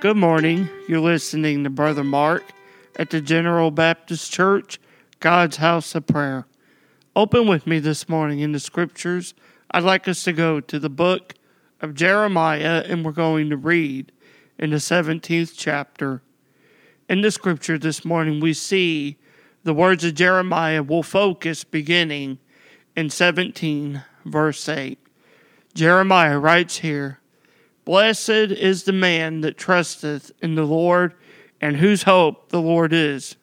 Good morning. You're listening to Brother Mark at the General Baptist Church, God's House of Prayer. Open with me this morning in the scriptures. I'd like us to go to the book of Jeremiah, and we're going to read in the 17th chapter. In the scripture this morning, we see the words of Jeremiah will focus beginning in 17, verse 8. Jeremiah writes here, Blessed is the man that trusteth in the Lord, and whose hope the Lord is.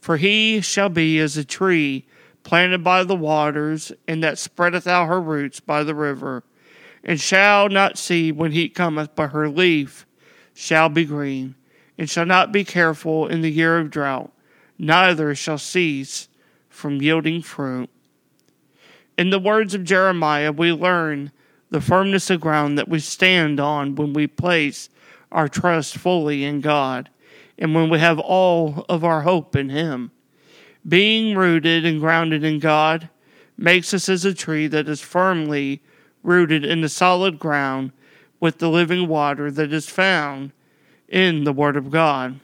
For he shall be as a tree planted by the waters, and that spreadeth out her roots by the river, and shall not see when heat cometh, but her leaf shall be green, and shall not be careful in the year of drought, neither shall cease from yielding fruit. In the words of Jeremiah, we learn the firmness of ground that we stand on when we place our trust fully in God and when we have all of our hope in Him. Being rooted and grounded in God makes us as a tree that is firmly rooted in the solid ground with the living water that is found in the Word of God.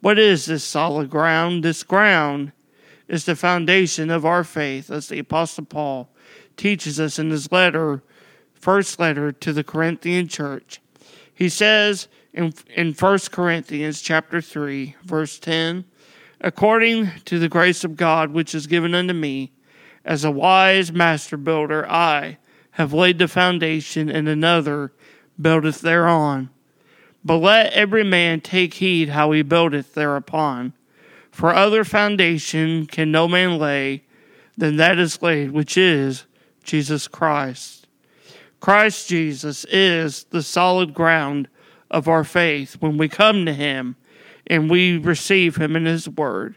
What is this solid ground? This ground is the foundation of our faith, as the Apostle Paul teaches us in his letter first letter to the Corinthian church. He says in, in 1 Corinthians chapter 3, verse 10, According to the grace of God which is given unto me, as a wise master builder, I have laid the foundation, and another buildeth thereon. But let every man take heed how he buildeth thereupon. For other foundation can no man lay than that is laid, which is Jesus Christ. Christ Jesus is the solid ground of our faith when we come to Him and we receive Him in His Word.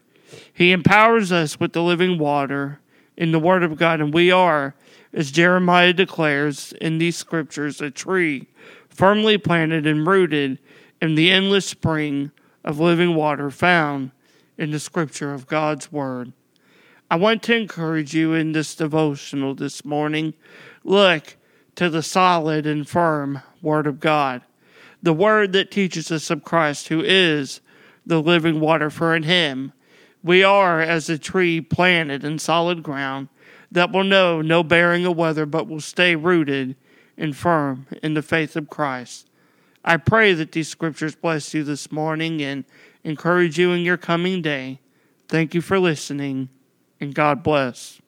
He empowers us with the living water in the Word of God, and we are, as Jeremiah declares in these scriptures, a tree firmly planted and rooted in the endless spring of living water found in the scripture of God's Word. I want to encourage you in this devotional this morning. Look, to the solid and firm Word of God, the Word that teaches us of Christ, who is the living water, for in Him we are as a tree planted in solid ground that will know no bearing of weather, but will stay rooted and firm in the faith of Christ. I pray that these scriptures bless you this morning and encourage you in your coming day. Thank you for listening, and God bless.